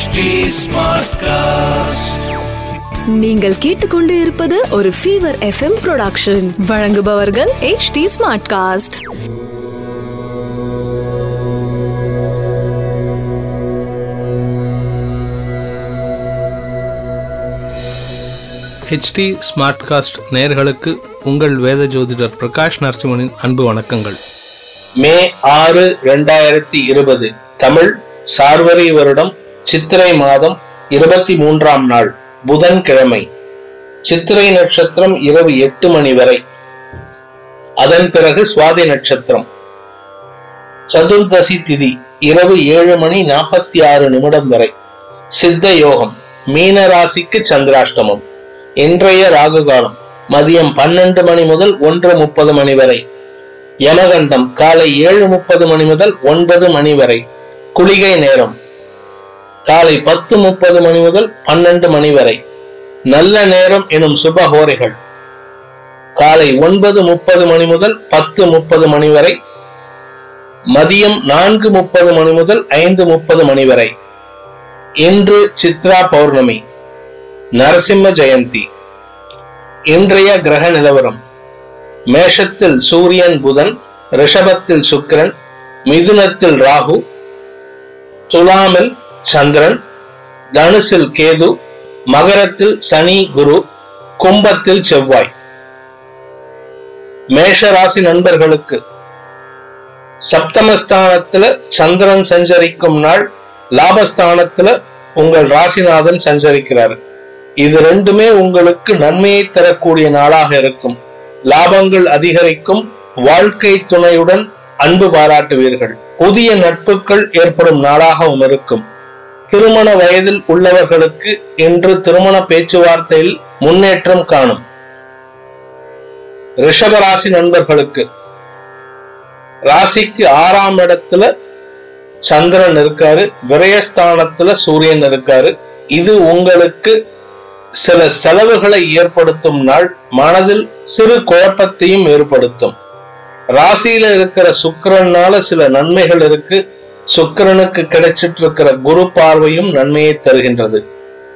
HT Smartcast. நீங்கள் கேட்டுக்கொண்டு இருப்பது ஒரு ஃபீவர் எஃப்எம் ப்ரொடக்ஷன் வழங்குபவர்கள் H D smart cast HD smartcast நேயர்களுக்கு உங்கள் வேத ஜோதிடர் பிரகாஷ் நரசிம்மனின் அன்பு வணக்கங்கள். மே ஆறு இரண்டாயிரத்தி இருபது தமிழ் சார்வரி வருடம் சித்திரை மாதம் இருபத்தி மூன்றாம் நாள் புதன்கிழமை. சித்திரை நட்சத்திரம் இரவு எட்டு மணி வரை. அதன் பிறகு சுவாதி நட்சத்திரம். சதுர்தசி திதி இரவு ஏழு மணி நாற்பத்தி ஆறு நிமிடம் வரை. சித்த யோகம் மீன ராசிக்கு சந்திராஷ்டமம். இன்றைய ராகு காலம் மதியம் பன்னெண்டு மணி முதல் ஒன்று முப்பது மணி வரை. யமகண்டம் காலை ஏழு முப்பது மணி முதல் ஒன்பது மணி வரை. குளிகை நேரம் காலை பத்து முப்பது மணி முதல் பன்னெண்டு மணி வரை. நல்ல நேரம் எனும் சுபஹோரைகள் காலை ஒன்பது முப்பது மணி முதல் பத்து முப்பது மணி வரை. மதியம் நான்கு முப்பது மணி முதல் ஐந்து முப்பது மணி வரை. இன்று சித்ரா பௌர்ணமி. நரசிம்ம ஜெயந்தி. இன்றைய கிரக நிலவரம். மேஷத்தில் சூரியன் புதன் ரிஷபத்தில் சுக்கிரன் மிதுனத்தில் ராகு துலாமில் சந்திரன் தனுசில் கேது மகரத்தில் சனி குரு கும்பத்தில் செவ்வாய். மேஷ ராசி நண்பர்களுக்கு சப்தமஸ்தானத்துல சந்திரன் சஞ்சரிக்கும் நாள் லாபஸ்தானத்துல உங்கள் ராசிநாதன் சஞ்சரிக்கிறார். இது ரெண்டுமே உங்களுக்கு நன்மையை தரக்கூடிய நாளாக இருக்கும். லாபங்கள் அதிகரிக்கும் வாழ்க்கை துணையுடன் அன்பு பாராட்டுவீர்கள். புதிய நட்புகள் ஏற்படும் நாளாகவும் இருக்கும். திருமண வயதில் உள்ளவர்களுக்கு இன்று திருமண பேச்சுவார்த்தையில் முன்னேற்றம் காணும். ரிஷபராசி நண்பர்களுக்கு ராசிக்கு ஆறாம் இடத்துல சந்திரன் இருக்காரு விரயஸ்தானத்துல சூரியன் இருக்காரு. இது உங்களுக்கு சில செலவுகளை ஏற்படுத்தும் நாள் மனதில் சிறு குழப்பத்தையும் ஏற்படுத்தும். ராசியில இருக்கிற சுக்கரனால சில நன்மைகள் இருக்கு. சுக்கரனுக்கு கிடைச்சிட்டு இருக்கிற குரு பார்வையும் நன்மையை தருகின்றது.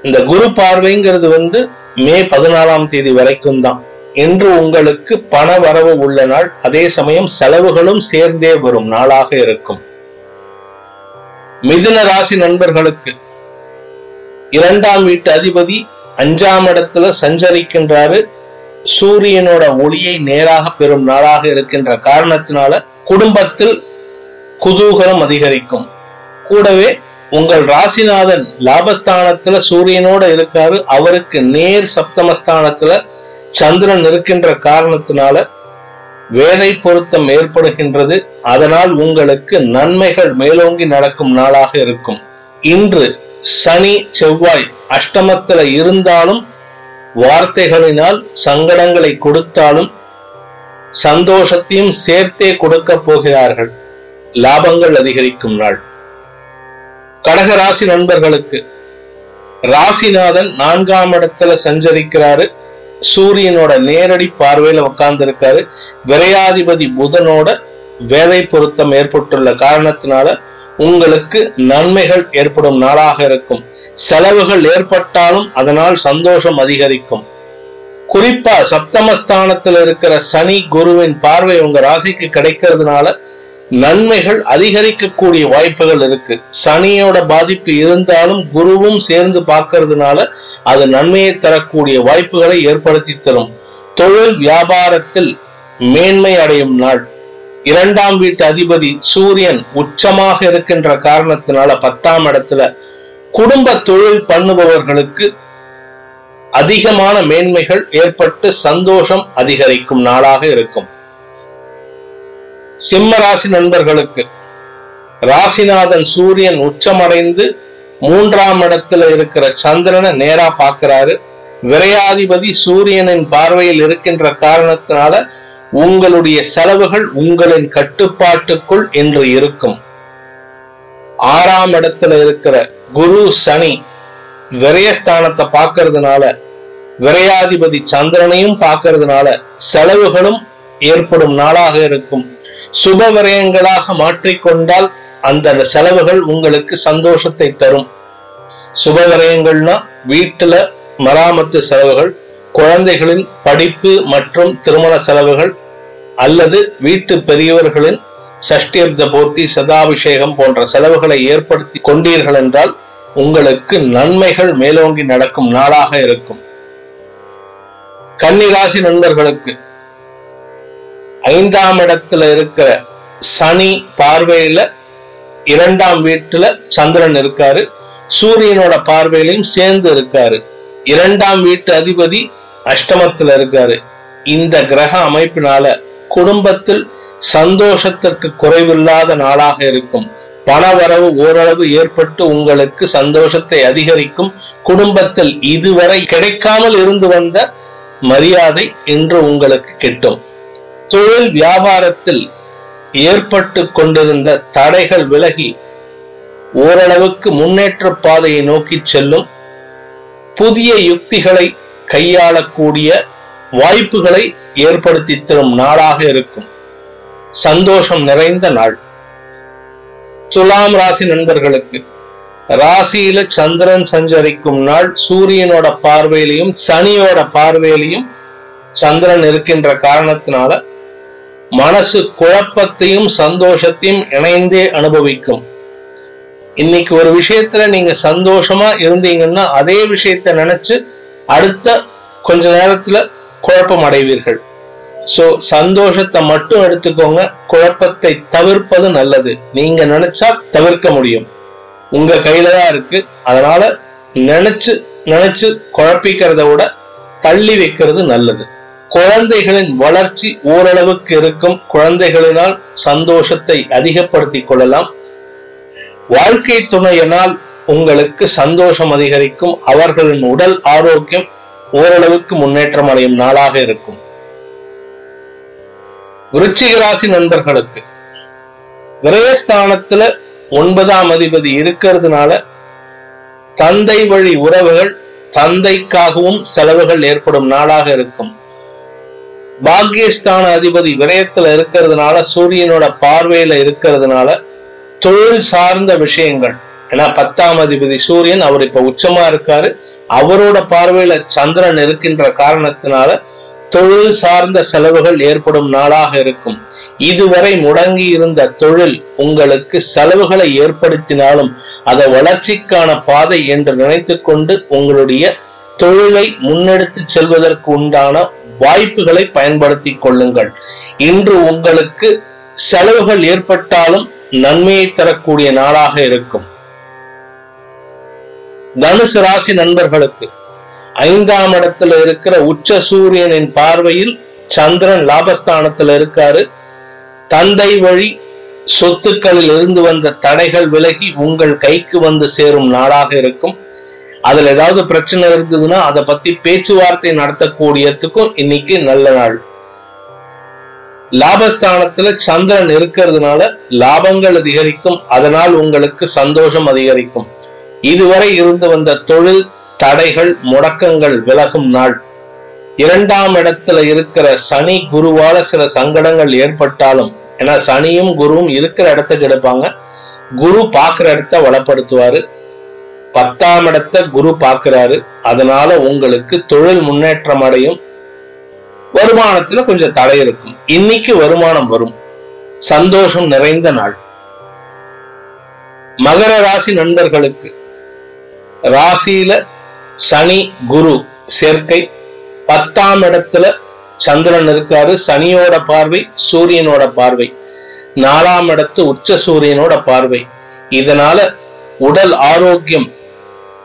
இந்த குரு பார்வைங்கிறது வந்து மே பதினாலாம் தேதி வரைக்கும் தான். இன்று உங்களுக்கு பண வரவு உள்ள நாள் அதே சமயம் செலவுகளும் சேர்ந்தே வரும் நாளாக இருக்கும். மிதுன ராசி நண்பர்களுக்கு இரண்டாம் வீட்டு அதிபதி அஞ்சாம் இடத்துல சஞ்சரிக்கின்றாரு. சூரியனோட ஒளியை நேராக பெறும் நாளாக இருக்கின்ற காரணத்தினால குடும்பத்தில் குதூகலம் அதிகரிக்கும். கூடவே உங்கள் ராசிநாதன் லாபஸ்தானத்துல சூரியனோட இருக்காரு. அவருக்கு நேர் சப்தமஸ்தானத்துல சந்திரன் இருக்கின்ற காரணத்தினால வேலை பொருத்தம் ஏற்படுகின்றது. அதனால் உங்களுக்கு நன்மைகள் மேலோங்கி நடக்கும் நாளாக இருக்கும். இன்று சனி செவ்வாய் அஷ்டமத்துல இருந்தாலும் வார்த்தைகளினால் சங்கடங்களை கொடுத்தாலும் சந்தோஷத்தையும் சேர்த்தே கொடுக்க போகிறார்கள். லாபங்கள் அதிகரிக்கும் நாள். கடகராசி நண்பர்களுக்கு ராசிநாதன் நான்காம் இடத்துல சஞ்சரிக்கிறாரு. சூரியனோட நேரடி பார்வையில உட்கார்ந்து இருக்காரு விரையாதிபதி புதனோட வேலை பொருத்தம் ஏற்பட்டுள்ள காரணத்தினால உங்களுக்கு நன்மைகள் ஏற்படும் நாளாக இருக்கும். செலவுகள் ஏற்பட்டாலும் அதனால் சந்தோஷம் அதிகரிக்கும். குறிப்பா சப்தமஸ்தானத்தில் இருக்கிற சனி குருவின் பார்வை உங்க ராசிக்கு கிடைக்கிறதுனால நன்மைகள் அதிகரிக்கக்கூடிய வாய்ப்புகள் இருக்கு. சனியோட பாதிப்பு இருந்தாலும் குருவும் சேர்ந்து பார்க்கறதுனால அது நன்மையை தரக்கூடிய வாய்ப்புகளை ஏற்படுத்தி தரும். தொழில் வியாபாரத்தில் மேன்மை அடையும் நாள். இரண்டாம் வீட்டு அதிபதி சூரியன் உச்சமாக இருக்கின்ற காரணத்தினால பத்தாம் இடத்துல குடும்ப தொழில் பண்ணுபவர்களுக்கு அதிகமான மேன்மைகள் ஏற்பட்டு சந்தோஷம் அதிகரிக்கும் நாளாக இருக்கும். சிம்ம ராசி நண்பர்களுக்கு ராசிநாதன் சூரியன் உச்சமடைந்து மூன்றாம் இடத்துல இருக்கிற சந்திரனை நேரா பார்க்கிறாரு. விரையாதிபதி சூரியனின் பார்வையில் இருக்கின்ற காரணத்தினால உங்களுடைய செலவுகள் உங்களின் கட்டுப்பாட்டுக்குள் என்று இருக்கும். ஆறாம் இடத்துல இருக்கிற குரு சனி விரயஸ்தானத்தை பார்க்கறதுனால விரையாதிபதி சந்திரனையும் பார்க்கறதுனால செலவுகளும் ஏற்படும் நாளாக இருக்கும். சுப விரயங்களாக மாற்றிக்கொண்டால் அந்த செலவுகள் உங்களுக்கு சந்தோஷத்தை தரும். சுபகரயங்கள்னா வீட்டுல மராமத்து செலவுகள் குழந்தைகளின் படிப்பு மற்றும் திருமண செலவுகள் அல்லது வீட்டு பெரியவர்களின் சஷ்டியப்த பூர்த்தி சதாபிஷேகம் போன்ற செலவுகளை ஏற்படுத்தி கொண்டீர்கள் என்றால் உங்களுக்கு நன்மைகள் மேலோங்கி நடக்கும் நாளாக இருக்கும். கன்னிராசி நண்பர்களுக்கு ஐந்தாம் இடத்துல இருக்கிற சனி பார்வையில இரண்டாம் வீட்டுல சந்திரன் இருக்காரு. சூரியனோட பார்வையிலையும் சேர்ந்து இருக்காரு. இரண்டாம் வீட்டு அதிபதி அஷ்டமத்துல இருக்காரு. இந்த கிரக அமைப்பினால குடும்பத்தில் சந்தோஷத்திற்கு குறைவில்லாத நாளாக இருக்கும். பண வரவு ஓரளவு ஏற்பட்டு உங்களுக்கு சந்தோஷத்தை அதிகரிக்கும். குடும்பத்தில் இதுவரை கிடைக்காமல் இருந்து வந்த மரியாதை இன்று உங்களுக்கு கிட்டும். தொழில் வியாபாரத்தில் ஏற்பட்டு கொண்டிருந்த தடைகள் விலகி ஓரளவுக்கு முன்னேற்ற பாதையை நோக்கி செல்லும் புதிய யுக்திகளை கையாளக்கூடிய வாய்ப்புகளை ஏற்படுத்தி தரும் நாளாக இருக்கும். சந்தோஷம் நிறைந்த நாள். துலாம் ராசி நண்பர்களுக்கு ராசியில சந்திரன் சஞ்சரிக்கும் நாள் சூரியனோட பார்வையிலையும் சனியோட பார்வையிலையும் சந்திரன் இருக்கின்ற காரணத்தினால மனசு குழப்பத்தையும் சந்தோஷத்தையும் இணைந்தே அனுபவிக்கும். இன்னைக்கு ஒரு விஷயத்துல நீங்க சந்தோஷமா இருந்தீங்கன்னா அதே விஷயத்த நினைச்சு அடுத்த கொஞ்ச நேரத்துல குழப்பம் அடைவீர்கள். சோ சந்தோஷத்தை மட்டும் எடுத்துக்கோங்க. குழப்பத்தை தவிர்ப்பது நல்லது. நீங்க நினைச்சா தவிர்க்க முடியும். உங்க கையில தான் இருக்கு. அதனால நினைச்சு நினைச்சு குழப்பிக்கிறத விட தள்ளி வைக்கிறது நல்லது. குழந்தைகளின் வளர்ச்சி ஓரளவுக்கு இருக்கும். குழந்தைகளினால் சந்தோஷத்தை அதிகப்படுத்திக் கொள்ளலாம். வாழ்க்கை துணையினால் உங்களுக்கு சந்தோஷம் அதிகரிக்கும். அவர்களின் உடல் ஆரோக்கியம் ஓரளவுக்கு முன்னேற்றம் அடையும் நாளாக இருக்கும். ராசி நண்பர்களுக்கு விரயஸ்தானத்துல ஒன்பதாம் அதிபதி இருக்கிறதுனால தந்தை வழி உறவுகள் தந்தைக்காகவும் செலவுகள் ஏற்படும் நாளாக இருக்கும். பாக்கியஸ்தான அதிபதி விரயத்துல இருக்கிறதுனால சூரியனோட பார்வையில இருக்கிறதுனால தொழில் சார்ந்த விஷயங்கள். ஏன்னா பத்தாம் அதிபதி சூரியன் அவர் இப்ப உச்சமா இருக்காரு. அவரோட பார்வையில சந்திரன் இருக்கின்ற காரணத்தினால தொழில் சார்ந்த செலவுகள் ஏற்படும் நாளாக இருக்கும். இதுவரை முடங்கி இருந்த தொழில் உங்களுக்கு செலவுகளை ஏற்படுத்தினாலும் அதை வளர்ச்சிக்கான பாதை என்று நினைத்து கொண்டு உங்களுடைய தொழிலை முன்னெடுத்து செல்வதற்கு உண்டான வாய்ப்புகளை பயன்படுத்தி கொள்ளுங்கள். இன்று உங்களுக்கு செலவுகள் ஏற்பட்டாலும் நன்மையை தரக்கூடிய நாளாக இருக்கும். தனுசு ராசி நண்பர்களுக்கு ஐந்தாம் இடத்துல இருக்கிற உச்ச சூரியனின் பார்வையில் சந்திரன் லாபஸ்தானத்துல இருக்காரு. தந்தை வழி சொத்துக்களில் இருந்து வந்த தடைகள் விலகி உங்கள் கைக்கு வந்து சேரும் நாளாக இருக்கும். அதுல ஏதாவது பிரச்சனை இருந்ததுன்னா அதை பத்தி பேச்சுவார்த்தை நடத்தக்கூடியதுக்கும் இன்னைக்கு நல்ல நாள். லாபஸ்தானத்துல சந்திரன் இருக்கிறதுனால லாபங்கள் அதிகரிக்கும் அதனால் உங்களுக்கு சந்தோஷம் அதிகரிக்கும். இதுவரை இருந்து வந்த தொழில் தடைகள் முடக்கங்கள் விலகும் நாள். இரண்டாம் இடத்துல இருக்கிற சனி குருவால சில சங்கடங்கள் ஏற்பட்டாலும் ஏன்னா சனியும் குருவும் இருக்கிற இடத்துக்கு எடுப்பாங்க. குரு பாக்குற இடத்த வளப்படுத்துவாரு. பத்தாம் இடத்த குரு பாக்குறாரு அதனால உங்களுக்கு தொழில் முன்னேற்றம் அடையும். வருமானத்துல கொஞ்சம் தடை இருக்கும். இன்னைக்கு வருமானம் வரும். சந்தோஷம் நிறைந்த நாள். மகர ராசி நண்பர்களுக்கு ராசியில சனி குரு சேர்க்கை. பத்தாம் இடத்துல சந்திரன் இருக்காரு. சனியோட பார்வை சூரியனோட பார்வை. நாலாம் இடத்து உச்ச சூரியனோட பார்வை. இதனால உடல் ஆரோக்கியம்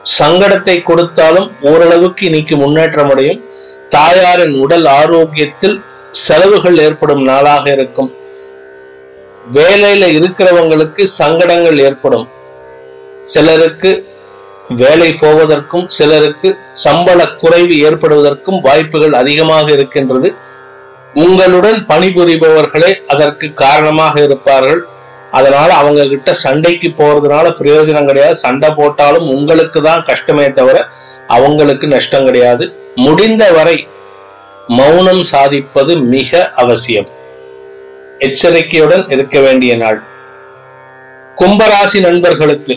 சங்கடத்தை கொடுத்தாலும் ஓரளவுக்கு இன்னைக்கு முன்னேற்றம் அடையும். தாயாரின் உடல் ஆரோக்கியத்தில் செலவுகள் ஏற்படும் நாளாக இருக்கும். வேலையில இருக்கிறவங்களுக்கு சங்கடங்கள் ஏற்படும். சிலருக்கு வேலை போவதற்கும் சிலருக்கு சம்பள குறைவு ஏற்படுவதற்கும் வாய்ப்புகள் அதிகமாக இருக்கின்றது. உங்களுடன் பணிபுரிபவர்களே அதற்கு காரணமாக இருப்பார்கள். அதனால அவங்க கிட்ட சண்டைக்கு போறதுனால பிரயோஜனம் கிடையாது. சண்டை போட்டாலும் உங்களுக்கு தான் கஷ்டமே தவிர அவங்களுக்கு நஷ்டம் கிடையாது. முடிந்த வரை மௌனம் சாதிப்பது மிக அவசியம். எச்சரிக்கையுடன் இருக்க வேண்டிய நாள். கும்பராசி நண்பர்களுக்கு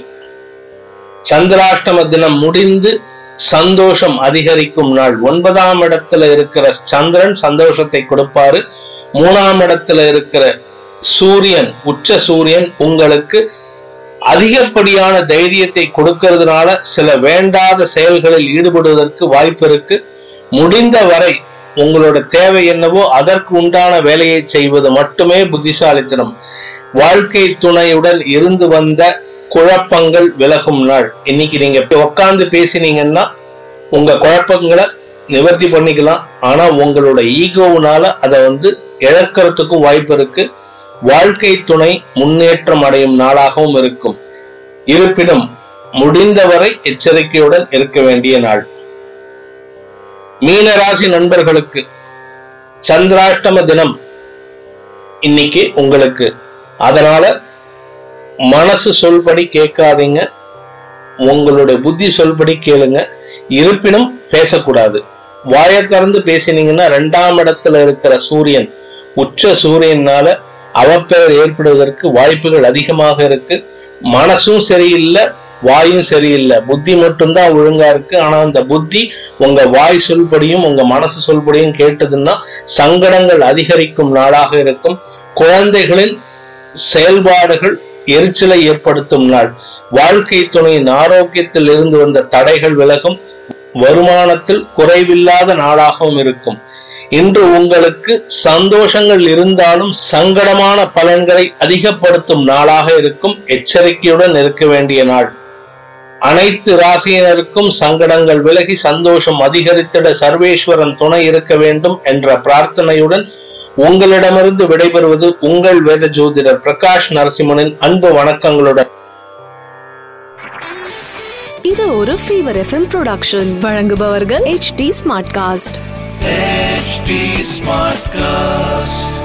சந்திராஷ்டம தினம் முடிந்து சந்தோஷம் அதிகரிக்கும் நாள். ஒன்பதாம் இடத்துல இருக்கிற சந்திரன் சந்தோஷத்தை கொடுப்பாரு. மூணாம் இடத்துல இருக்கிற சூரியன் உச்ச சூரியன் உங்களுக்கு அதிகப்படியான தைரியத்தை கொடுக்கறதுனால சில வேண்டாத செயல்களில் ஈடுபடுவதற்கு வாய்ப்பு இருக்கு. முடிந்த வரை உங்களோட தேவை என்னவோ அதற்கு உண்டான வேலையை செய்வது மட்டுமே புத்திசாலித்தனம். வாழ்க்கை துணையுடன் இருந்து வந்த குழப்பங்கள் விலகும் நாள். இன்னைக்கு நீங்க உட்கார்ந்து பேசினீங்கன்னா உங்க குழப்பங்களை நிவர்த்தி பண்ணிக்கலாம். ஆனா உங்களோட ஈகோவுனால அதை வந்து இழக்கிறதுக்கும் வாய்ப்பு இருக்கு. வாழ்க்கை துணை முன்னேற்றம் அடையும் நாளாகவும் இருக்கும். இருப்பினும் முடிந்தவரை எச்சரிக்கையுடன் இருக்க வேண்டிய நாள். மீனராசி நண்பர்களுக்கு சந்திராஷ்டம தினம் இன்னைக்கு உங்களுக்கு. அதனால மனசு சொல்படி கேட்காதீங்க. உங்களுடைய புத்தி சொல்படி கேளுங்க. இருப்பினும் பேசக்கூடாது. வாயை திறந்து பேசினீங்கன்னா ரெண்டாம் இடத்துல இருக்கிற சூரியன் உச்ச சூரியனால அவப்பெயர் ஏற்படுவதற்கு வாய்ப்புகள் அதிகமாக இருக்கு. மனசும் சரியில்லை வாயும் சரியில்லை. புத்தி மட்டும்தான் ஒழுங்கா இருக்கு. ஆனா அந்த புத்தி உங்க வாய் சொல்படியும் உங்க மனசு சொல்படியும் கேட்டதுன்னா சங்கடங்கள் அதிகரிக்கும் நாளாக இருக்கும். குழந்தைகளின் செயல்பாடுகள் எரிச்சலை ஏற்படுத்தும் நாள். வாழ்க்கை துணையின் ஆரோக்கியத்தில் இருந்து வந்த தடைகள் விலகும். வருமானத்தில் குறைவில்லாத நாளாகவும் இருக்கும். இன்று உங்களுக்கு சந்தோஷங்கள் இருந்தாலும் சங்கடமான பலன்களை அதிகப்படுத்தும் நாளாக இருக்கும். எச்சரிக்கையுடன் இருக்க வேண்டிய நாள். அனைத்து ராசியினருக்கும் சங்கடங்கள் விலகி சந்தோஷம் அதிகரித்திட சர்வேஸ்வரன் துணை இருக்க வேண்டும் என்ற பிரார்த்தனையுடன் உங்களிடமிருந்து விடைபெறுவது உங்கள் வேத ஜோதிடர் பிரகாஷ் நரசிம்மனின் அன்பு வணக்கங்களுடன். இது ஒரு ஃபீவர் எஃப்எம் ப்ரொடக்ஷன் வழங்குபவர்கள் H D smart cast H smart cast.